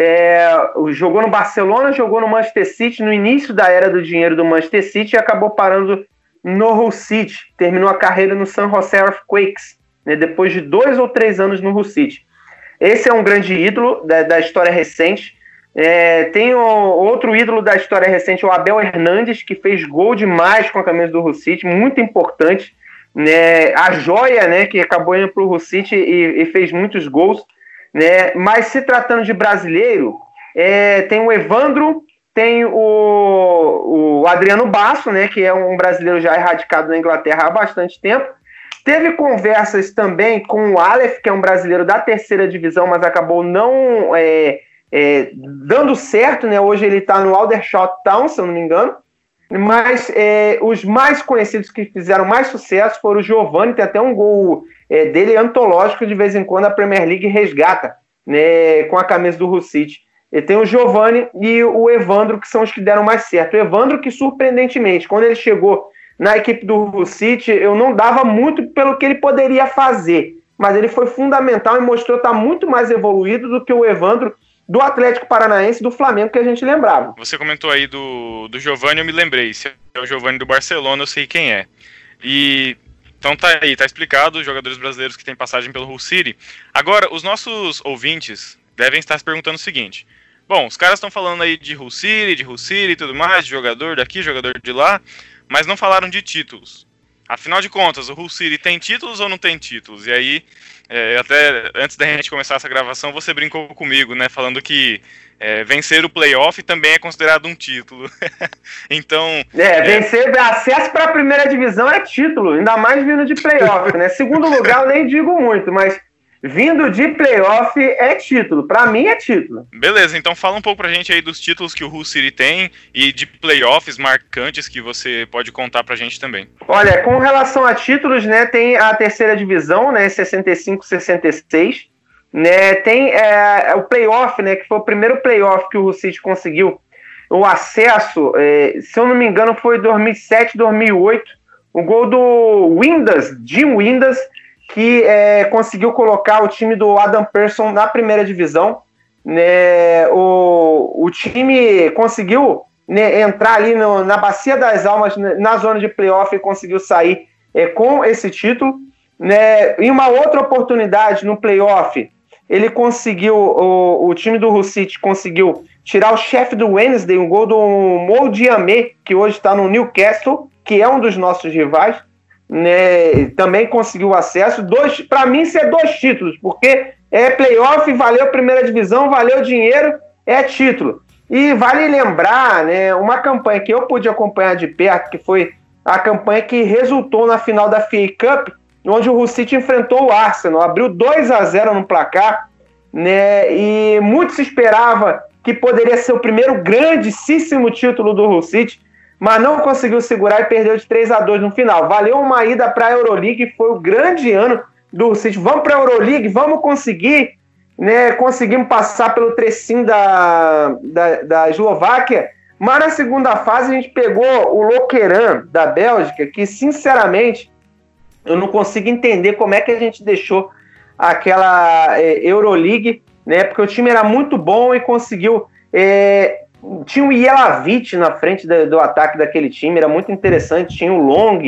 É, jogou no Barcelona, jogou no Manchester City, no início da era do dinheiro do Manchester City, e acabou parando no Hull City. Terminou a carreira no San Jose Earthquakes, né, depois de dois ou três anos no Hull City. Esse é um grande ídolo da, da história recente. É, tem o, outro ídolo da história recente, o Abel Hernandes, que fez gol demais com a camisa do Hull City, muito importante. Né, a joia, né, que acabou indo para o Hull City e, e fez muitos gols. Né? Mas se tratando de brasileiro, é, tem o Evandro, tem o, o Adriano Basso, né, que é um brasileiro já erradicado na Inglaterra há bastante tempo. Teve conversas também com o Aleph, que é um brasileiro da terceira divisão, mas acabou não é, é, dando certo. Né? Hoje ele está no Aldershot Town, se eu não me engano. Mas é, os mais conhecidos que fizeram mais sucesso foram o Giovanni, tem até um gol é, dele antológico, de vez em quando a Premier League resgata né, com a camisa do City. E tem o Giovanni e o Evandro, que são os que deram mais certo. O Evandro, que surpreendentemente, quando ele chegou na equipe do City, eu não dava muito pelo que ele poderia fazer, mas ele foi fundamental e mostrou estar muito mais evoluído do que o Evandro do Atlético Paranaense do Flamengo que a gente lembrava. Você comentou aí do, do Giovanni, eu me lembrei. Se é o Giovanni do Barcelona, eu sei quem é. E então tá aí, tá explicado, os jogadores brasileiros que têm passagem pelo Hull City. Agora, os nossos ouvintes devem estar se perguntando o seguinte: bom, os caras estão falando aí de Hull City, de Hull City e tudo mais, de jogador daqui, jogador de lá, mas não falaram de títulos. afinal de contas, o Hull City tem títulos ou não tem títulos? E aí, é, até antes da gente começar essa gravação, você brincou comigo, né? Falando que é, vencer o playoff também é considerado um título. [laughs] então. É, é, vencer acesso para a primeira divisão é título, ainda mais vindo de playoff, né? [laughs] Segundo lugar, eu nem digo muito, mas vindo de playoff é título. Para mim é título. Beleza, então fala um pouco pra gente aí dos títulos que o Hull City tem e de playoffs marcantes que você pode contar pra gente também. Olha, com relação a títulos, né, tem a terceira divisão, né, 65-66, né, tem é, o playoff, né, que foi o primeiro playoff que o City conseguiu o acesso, é, se eu não me engano, foi 2007, 2008, o gol do Windas, Jim Windas, que é, conseguiu colocar o time do Adam Pearson na primeira divisão. Né, o, o time conseguiu né, entrar ali no, na Bacia das Almas, na zona de playoff, e conseguiu sair é, com esse título. Né, em uma outra oportunidade no playoff, ele conseguiu, o, o time do City conseguiu tirar o chefe do Wednesday, um gol do Mo Diame, que hoje está no Newcastle, que é um dos nossos rivais né, também conseguiu acesso. Dois, para mim, isso é dois títulos, porque é playoff, valeu primeira divisão, valeu dinheiro, é título. E vale lembrar, né, uma campanha que eu pude acompanhar de perto, que foi a campanha que resultou na final da FA Cup, onde o Hull City enfrentou o Arsenal, abriu 2 a 0 no placar, né, e muito se esperava que poderia ser o primeiro grandíssimo título do Hull mas não conseguiu segurar e perdeu de 3 a 2 no final. Valeu uma ida para a Euroleague, foi o grande ano do City. Vamos para a Euroleague, vamos conseguir, né? Conseguimos passar pelo trecinho da, da, da Eslováquia, mas na segunda fase a gente pegou o Loqueran da Bélgica, que sinceramente eu não consigo entender como é que a gente deixou aquela é, Euroleague, né? Porque o time era muito bom e conseguiu é, tinha o Yelavich na frente do, do, ataque daquele time, era muito interessante. Tinha o Long,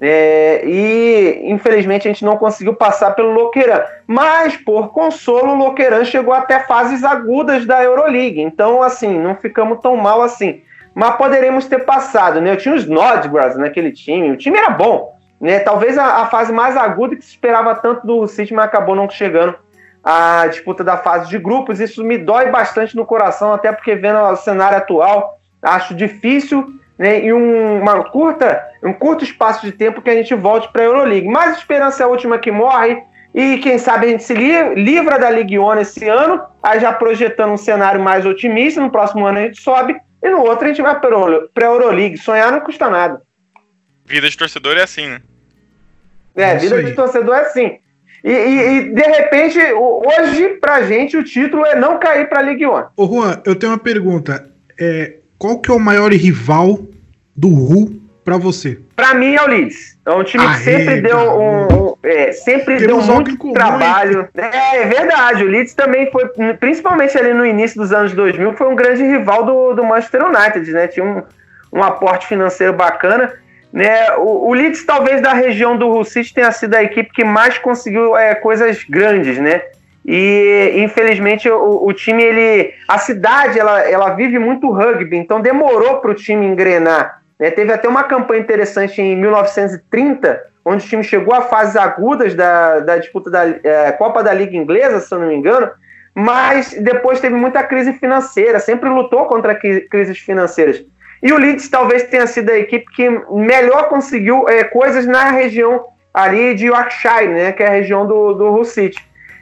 é, e infelizmente a gente não conseguiu passar pelo Loqueran. Mas, por consolo, o Loqueran chegou até fases agudas da Euroleague. Então, assim, não ficamos tão mal assim. Mas poderemos ter passado, né? Eu tinha os Nodgrass naquele time, o time era bom. Né? Talvez a, a fase mais aguda que se esperava tanto do City, mas acabou não chegando a disputa da fase de grupos. Isso me dói bastante no coração, até porque vendo o cenário atual, acho difícil né, em um, uma curta, um curto espaço de tempo que a gente volte para a Euroleague. Mas a esperança é a última que morre. E quem sabe a gente se livra da Ligue 1 esse ano, aí já projetando um cenário mais otimista. No próximo ano a gente sobe, e no outro a gente vai para a Euroleague. Sonhar não custa nada. Vida de torcedor é assim, né? É, é vida de torcedor é assim. E, e, e, de repente, hoje, pra gente, o título é não cair pra Ligue 1. Ô Juan, eu tenho uma pergunta. É, qual que é o maior rival do Ru pra você? Pra mim é o Leeds. É um time que sempre deu um, um é, sempre deu muito trabalho. É, é, verdade. O Leeds também foi, principalmente ali no início dos anos 2000, foi um grande rival do, do Manchester United, né? Tinha um, um aporte financeiro bacana. Né, o, o Leeds, talvez da região do City, tenha sido a equipe que mais conseguiu é, coisas grandes, né? E infelizmente o, o, time, ele, a cidade, ela, ela vive muito rugby, então demorou para o time engrenar. Né? Teve até uma campanha interessante em 1930, onde o time chegou a fases agudas da, da disputa da é, Copa da Liga Inglesa, se eu não me engano, mas depois teve muita crise financeira, sempre lutou contra crises financeiras. E o Leeds talvez tenha sido a equipe que melhor conseguiu é, coisas na região ali de Yorkshire, né, que é a região do, do Hull City.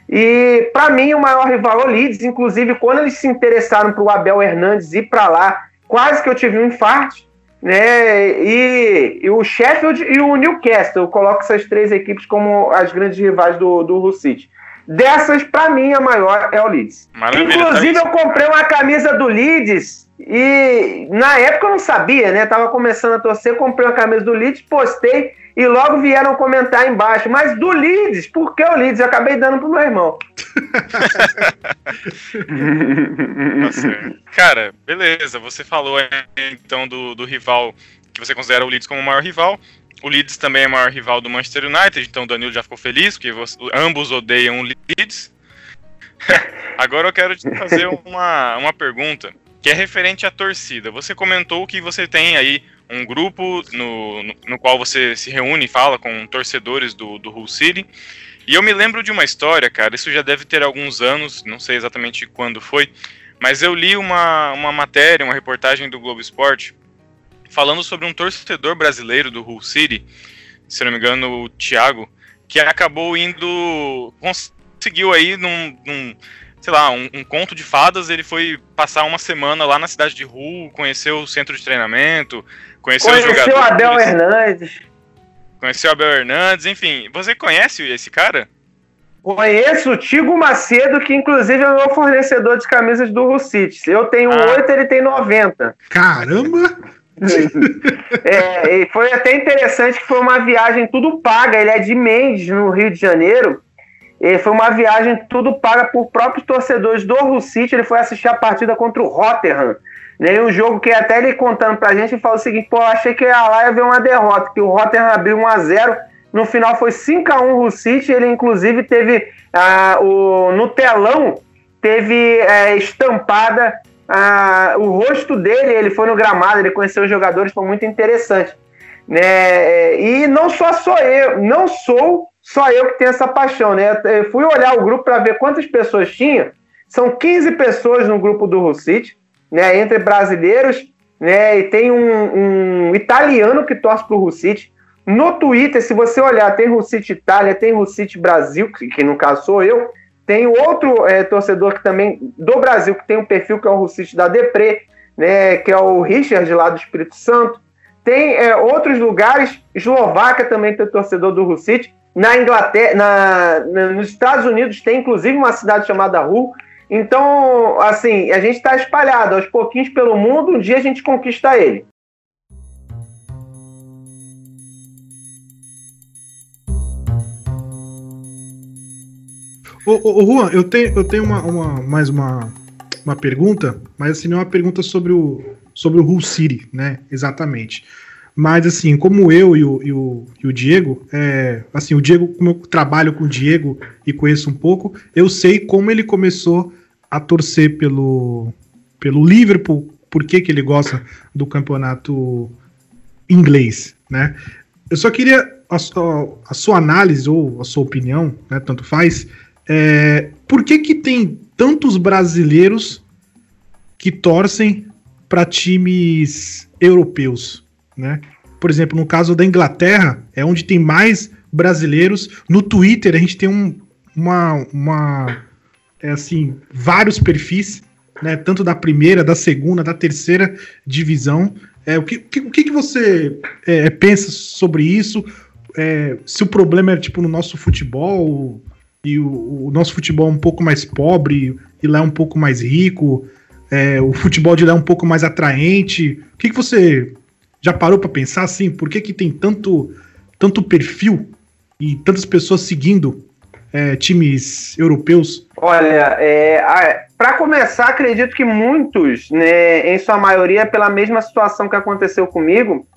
E para mim o maior rival é o Leeds, inclusive quando eles se interessaram para o Abel Hernandes ir para lá, quase que eu tive um infarto, né? E, e, o Sheffield e o Newcastle, eu coloco essas três equipes como as grandes rivais do, do Hull City. Dessas, para mim, a maior é o Leeds. Maravilha, Inclusive, tá eu comprei uma camisa do Leeds e na época eu não sabia, né? Tava começando a torcer, comprei uma camisa do Leeds, postei e logo vieram comentar embaixo. Mas do Leeds, por que o Leeds? Eu acabei dando pro meu irmão. [laughs] Cara, beleza. Você falou então do, do rival que você considera o Leeds como o maior rival. O Leeds também é o maior rival do Manchester United, então o Danilo já ficou feliz, porque você, ambos odeiam o Leeds. [laughs] Agora eu quero te fazer uma, uma pergunta que é referente à torcida. Você comentou que você tem aí um grupo no, no, no qual você se reúne e fala com torcedores do, do Hull City. E eu me lembro de uma história, cara, isso já deve ter alguns anos, não sei exatamente quando foi, mas eu li uma, uma matéria, uma reportagem do Globo Esporte, falando sobre um torcedor brasileiro do Hull City, se não me engano, o Thiago, que acabou indo. conseguiu aí num, num sei lá, um, um, conto de fadas, ele foi passar uma semana lá na cidade de Hull, conheceu o centro de treinamento, conheceu, conheceu os jogadores. Conheceu Abel Hernandes. Conheceu Abel Hernandes, enfim. Você conhece esse cara? Conheço o Tigo Macedo, que inclusive é o meu fornecedor de camisas do Rucit. Eu tenho ah. 8, ele tem 90. Caramba! [laughs] é, e foi até interessante que foi uma viagem tudo paga. Ele é de Mendes, no Rio de Janeiro. E foi uma viagem tudo paga por próprios torcedores do Hull City. Ele foi assistir a partida contra o Rotterdam. Né? Um jogo que até ele contando pra gente, ele falou o seguinte: pô, achei que ia lá ia ver uma derrota, que o Rotterdam abriu 1x0. No final foi 5x1 Hull City. Ele, inclusive, teve ah, o, no telão, teve é, estampada ah, o rosto dele. Ele foi no gramado, ele conheceu os jogadores, foi muito interessante. Né? E não só sou eu, não sou só eu que tenho essa paixão, né? Eu fui olhar o grupo para ver quantas pessoas tinha. São 15 pessoas no grupo do Rucite, né? Entre brasileiros, né? E tem um, um italiano que torce para o Rucite. No Twitter, se você olhar, tem Rucite Itália, tem Rucite Brasil, que, que no caso sou eu. Tem outro é, torcedor que também do Brasil que tem um perfil que é o Rucite da Depre, né? Que é o Richard lá do Espírito Santo. Tem é, outros lugares, Eslováquia também tem torcedor do Rucite. Na Inglaterra, na, nos Estados Unidos tem inclusive uma cidade chamada Hull. Então, assim, a gente está espalhado aos pouquinhos pelo mundo, um dia a gente conquista ele. Ô, ô, ô Juan, eu tenho, eu tenho uma, uma, mais uma, uma pergunta, mas assim, não é uma pergunta sobre o, sobre o Hull City, né? Exatamente. Mas, assim, como eu e o, e o, e o Diego, é, assim, o Diego, como eu trabalho com o Diego e conheço um pouco, eu sei como ele começou a torcer pelo, pelo Liverpool, por que, ele gosta do campeonato inglês, né? Eu só queria a, a, sua análise ou a sua opinião, né, tanto faz, é, por que que tem tantos brasileiros que torcem para times europeus? Né? Por exemplo, no caso da Inglaterra, é onde tem mais brasileiros. No Twitter, a gente tem um, uma, uma é assim, vários perfis, né? Tanto da primeira, da segunda, da terceira divisão. É, o que, o que, que você é, pensa sobre isso? É, se o problema é tipo no nosso futebol e o, o, nosso futebol é um pouco mais pobre e lá é um pouco mais rico, é, o futebol de lá é um pouco mais atraente. O que, que você já parou para pensar assim? Por que, que tem tanto, tanto perfil e tantas pessoas seguindo é, times europeus? Olha, é, para começar, acredito que muitos, né, em sua maioria, pela mesma situação que aconteceu comigo,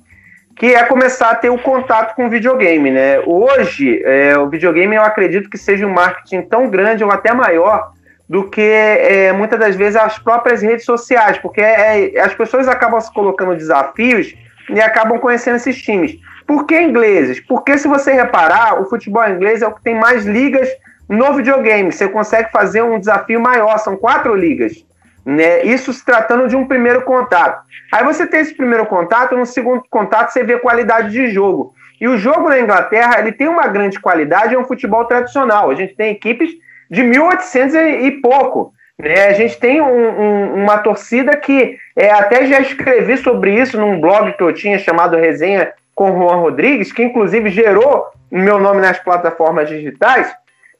que é começar a ter o contato com o videogame, né? Hoje, é, o videogame eu acredito que seja um marketing tão grande ou até maior do que é, muitas das vezes as próprias redes sociais, porque é, as pessoas acabam se colocando desafios e acabam conhecendo esses times. Por que ingleses? Porque se você reparar, o futebol inglês é o que tem mais ligas no videogame. Você consegue fazer um desafio maior, são quatro ligas. Né? Isso se tratando de um primeiro contato. Aí você tem esse primeiro contato, no segundo contato você vê qualidade de jogo. E o jogo na Inglaterra ele tem uma grande qualidade, é um futebol tradicional. A gente tem equipes de 1800 e pouco. Né? A gente tem um, um, uma torcida que é, até já escrevi sobre isso num blog que eu tinha chamado Resenha com Juan Rodrigues, que inclusive gerou meu nome nas plataformas digitais,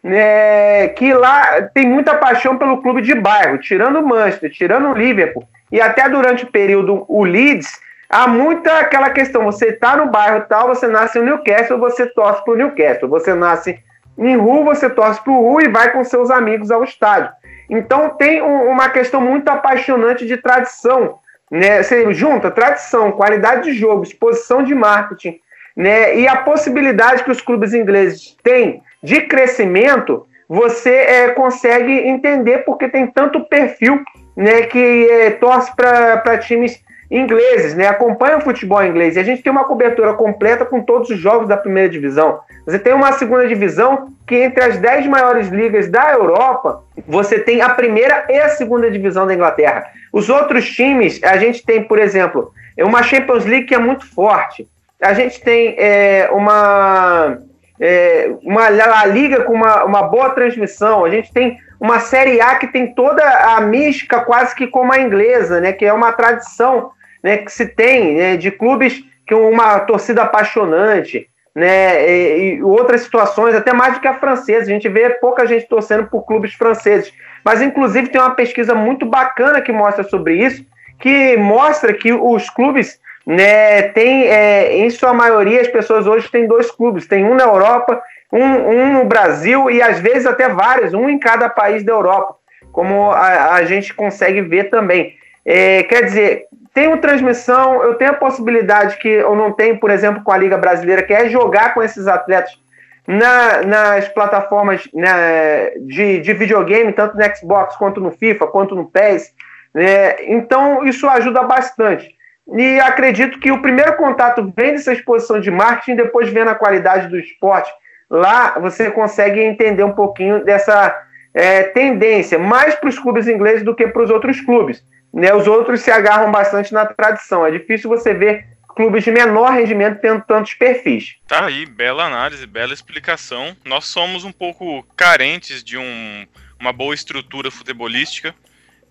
né, que lá tem muita paixão pelo clube de bairro, tirando o Manchester, tirando o Liverpool, e até durante o período o Leeds, há muita aquela questão, você está no bairro tal, você nasce no Newcastle, você torce para o Newcastle, você nasce em Hull, você torce para o Hull e vai com seus amigos ao estádio. Então tem um, uma questão muito apaixonante de tradição. Né? Você junta tradição, qualidade de jogo, exposição de marketing, né? E a possibilidade que os clubes ingleses têm de crescimento, você é, consegue entender porque tem tanto perfil né, que é, torce para times ingleses, né? Acompanha o futebol inglês. E a gente tem uma cobertura completa com todos os jogos da primeira divisão. Você tem uma segunda divisão que entre as dez maiores ligas da Europa, você tem a primeira e a segunda divisão da Inglaterra. Os outros times, a gente tem, por exemplo, uma Champions League que é muito forte. A gente tem é, uma, é, uma Liga com uma, uma boa transmissão. A gente tem uma Série A que tem toda a mística quase que como a inglesa, né? Que é uma tradição né, que se tem né, de clubes que uma torcida apaixonante, né, e, e, outras situações, até mais do que a francesa. A gente vê pouca gente torcendo por clubes franceses. Mas, inclusive, tem uma pesquisa muito bacana que mostra sobre isso, que mostra que os clubes, né, tem, é, em sua maioria, as pessoas hoje têm dois clubes. Tem um na Europa, um, um no Brasil e, às vezes, até vários, um em cada país da Europa, como a, a gente consegue ver também. É, quer dizer, tenho transmissão, eu tenho a possibilidade que eu não tenho, por exemplo, com a Liga Brasileira, que é jogar com esses atletas na, nas plataformas né, de, de videogame, tanto no Xbox quanto no FIFA, quanto no PES. Né? Então, isso ajuda bastante. E acredito que o primeiro contato vem dessa exposição de marketing, depois vendo a qualidade do esporte. Lá você consegue entender um pouquinho dessa é, tendência, mais para os clubes ingleses do que para os outros clubes. Né, os outros se agarram bastante na tradição. É difícil você ver clubes de menor rendimento tendo tantos perfis. Tá aí, bela análise, bela explicação. Nós somos um pouco carentes de um, uma boa estrutura futebolística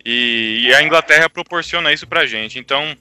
e, e a Inglaterra proporciona isso pra gente. Então,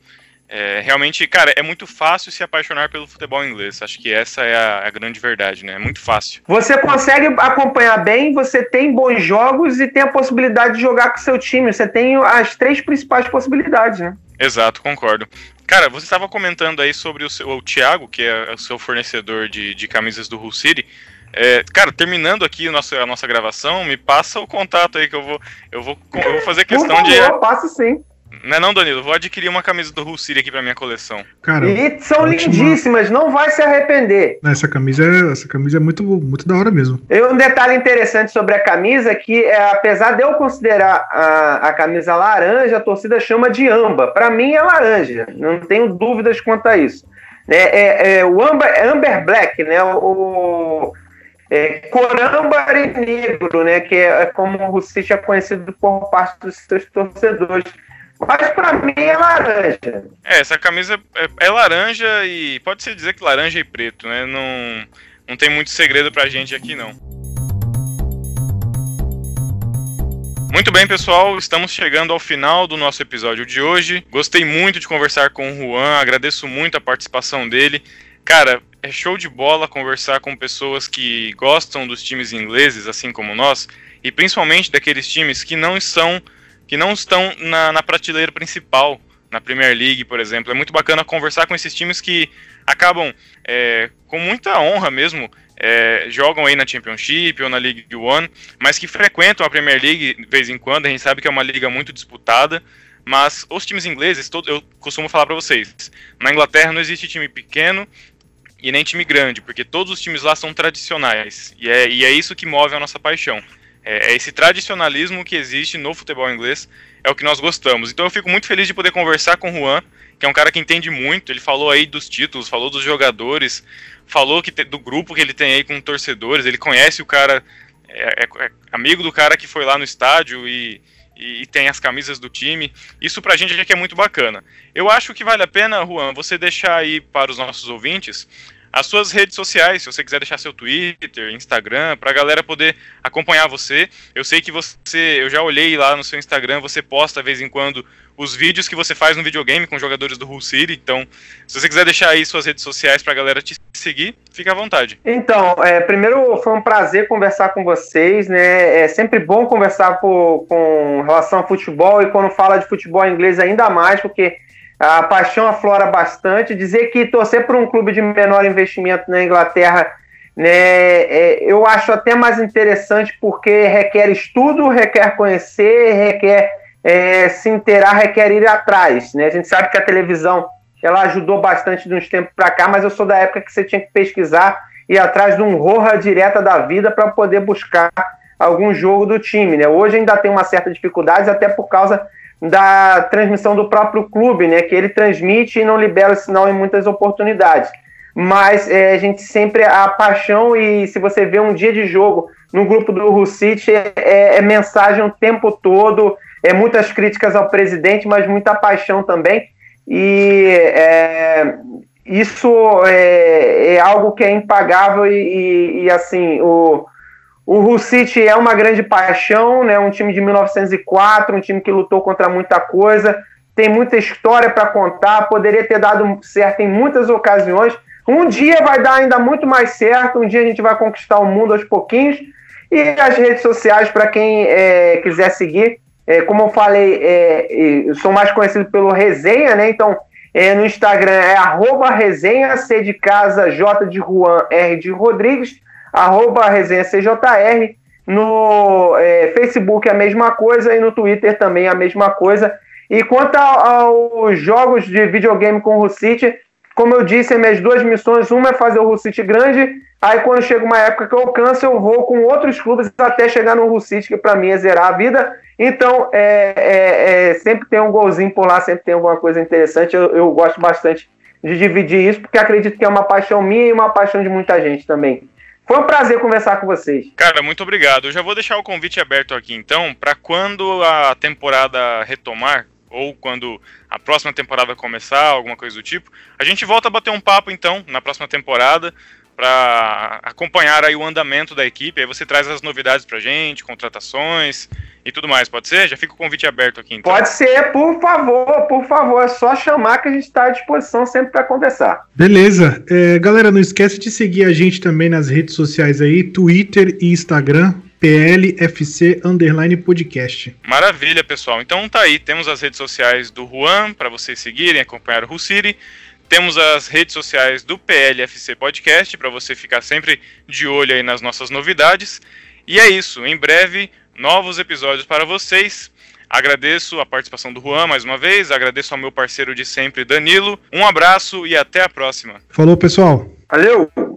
é, realmente, cara, é muito fácil se apaixonar pelo futebol inglês. Acho que essa é a, a, grande verdade, né? É muito fácil. Você consegue acompanhar bem, você tem bons jogos e tem a possibilidade de jogar com seu time. Você tem as três principais possibilidades, né? Exato, concordo. Cara, você estava comentando aí sobre o, seu, o Thiago, que é o seu fornecedor de, de camisas do Hull City. É, cara, terminando aqui a nossa, a nossa gravação, me passa o contato aí que eu vou, eu vou, eu vou fazer questão favor, de. Passo sim. Não é não, Danilo? Vou adquirir uma camisa do Hull City aqui pra minha coleção. Cara, e são ótima. lindíssimas, não vai se arrepender. Essa camisa é, essa camisa é muito, muito da hora mesmo. E um detalhe interessante sobre a camisa é que, é, apesar de eu considerar a, a camisa laranja, a torcida chama de amba. Para mim é laranja, não tenho dúvidas quanto a isso. É, é, é o amber, amber black, né? O, é, corâmbar e negro, né? Que é, é como o City é conhecido por parte dos seus torcedores. Mas pra mim é laranja. É, essa camisa é, é laranja e pode ser dizer que laranja e preto, né? Não, não tem muito segredo pra gente aqui não. Muito bem, pessoal, estamos chegando ao final do nosso episódio de hoje. Gostei muito de conversar com o Juan, agradeço muito a participação dele. Cara, é show de bola conversar com pessoas que gostam dos times ingleses, assim como nós, e principalmente daqueles times que não são que não estão na, na prateleira principal, na Premier League, por exemplo. É muito bacana conversar com esses times que acabam, é, com muita honra mesmo, é, jogam aí na Championship ou na League One, mas que frequentam a Premier League de vez em quando. A gente sabe que é uma liga muito disputada, mas os times ingleses, todo, eu costumo falar para vocês, na Inglaterra não existe time pequeno e nem time grande, porque todos os times lá são tradicionais e é, e é isso que move a nossa paixão. É, é, esse tradicionalismo que existe no futebol inglês é o que nós gostamos. Então eu fico muito feliz de poder conversar com o Juan, que é um cara que entende muito. Ele falou aí dos títulos, falou dos jogadores, falou que do grupo que ele tem aí com torcedores. Ele conhece o cara, é, é, é amigo do cara que foi lá no estádio e, e, e, tem as camisas do time. Isso pra gente é muito bacana. Eu acho que vale a pena, Juan, você deixar aí para os nossos ouvintes as suas redes sociais, se você quiser deixar seu Twitter, Instagram, para a galera poder acompanhar você. Eu sei que você, eu já olhei lá no seu Instagram, você posta de vez em quando os vídeos que você faz no videogame com jogadores do Hull City. Então, se você quiser deixar aí suas redes sociais para a galera te seguir, fica à vontade. Então, é, primeiro foi um prazer conversar com vocês, né? É sempre bom conversar por, com relação a futebol e quando fala de futebol inglês ainda mais, porque a paixão aflora bastante. Dizer que torcer por um clube de menor investimento na Inglaterra, né, é, eu acho até mais interessante porque requer estudo, requer conhecer, requer é, se inteirar, requer ir atrás. Né? A gente sabe que a televisão ela ajudou bastante de uns tempos para cá, mas eu sou da época que você tinha que pesquisar e atrás de um roja direta da vida para poder buscar algum jogo do time. Né? Hoje ainda tem uma certa dificuldade, até por causa da transmissão do próprio clube, né? Que ele transmite e não libera o sinal em muitas oportunidades. Mas é, a gente sempre a paixão e se você vê um dia de jogo no grupo do Russite é, é, é mensagem o tempo todo, é muitas críticas ao presidente, mas muita paixão também. E é, isso é, é, algo que é impagável e, e, e assim o o Hull City é uma grande paixão, né? Um time de 1904, um time que lutou contra muita coisa, tem muita história para contar, poderia ter dado certo em muitas ocasiões. Um dia vai dar ainda muito mais certo, um dia a gente vai conquistar o mundo aos pouquinhos. E as redes sociais, para quem é, quiser seguir, é, como eu falei, é, eu sou mais conhecido pelo Resenha, né? Então, é, no Instagram é arroba resenha, C de casa, J de Juan, R de Rodrigues arroba resenha CJR. No é, Facebook a mesma coisa e no Twitter também a mesma coisa. E quanto aos jogos de videogame com o Rucite, como eu disse, minhas duas missões, uma é fazer o Rucite grande, aí quando chega uma época que eu canso, eu vou com outros clubes até chegar no Rucite, que para mim é zerar a vida. Então, é, é, é, sempre tem um golzinho por lá, sempre tem alguma coisa interessante. Eu, eu gosto bastante de dividir isso, porque acredito que é uma paixão minha e uma paixão de muita gente também. Foi um prazer conversar com vocês. Cara, muito obrigado. Eu já vou deixar o convite aberto aqui então, para quando a temporada retomar, ou quando a próxima temporada começar, alguma coisa do tipo, a gente volta a bater um papo então na próxima temporada para acompanhar aí o andamento da equipe. Aí você traz as novidades pra gente, contratações e tudo mais, pode ser? Já fica o convite aberto aqui então. Pode ser, por favor, por favor, é só chamar que a gente está à disposição sempre para conversar. Beleza. É, galera, não esquece de seguir a gente também nas redes sociais aí, Twitter e Instagram, PLFC Underline Podcast. Maravilha, pessoal. Então tá aí, temos as redes sociais do Juan para vocês seguirem, acompanhar o Russiri. Temos as redes sociais do PLFC Podcast para você ficar sempre de olho aí nas nossas novidades. E é isso, em breve, novos episódios para vocês. Agradeço a participação do Juan mais uma vez, agradeço ao meu parceiro de sempre, Danilo. Um abraço e até a próxima. Falou, pessoal. Valeu!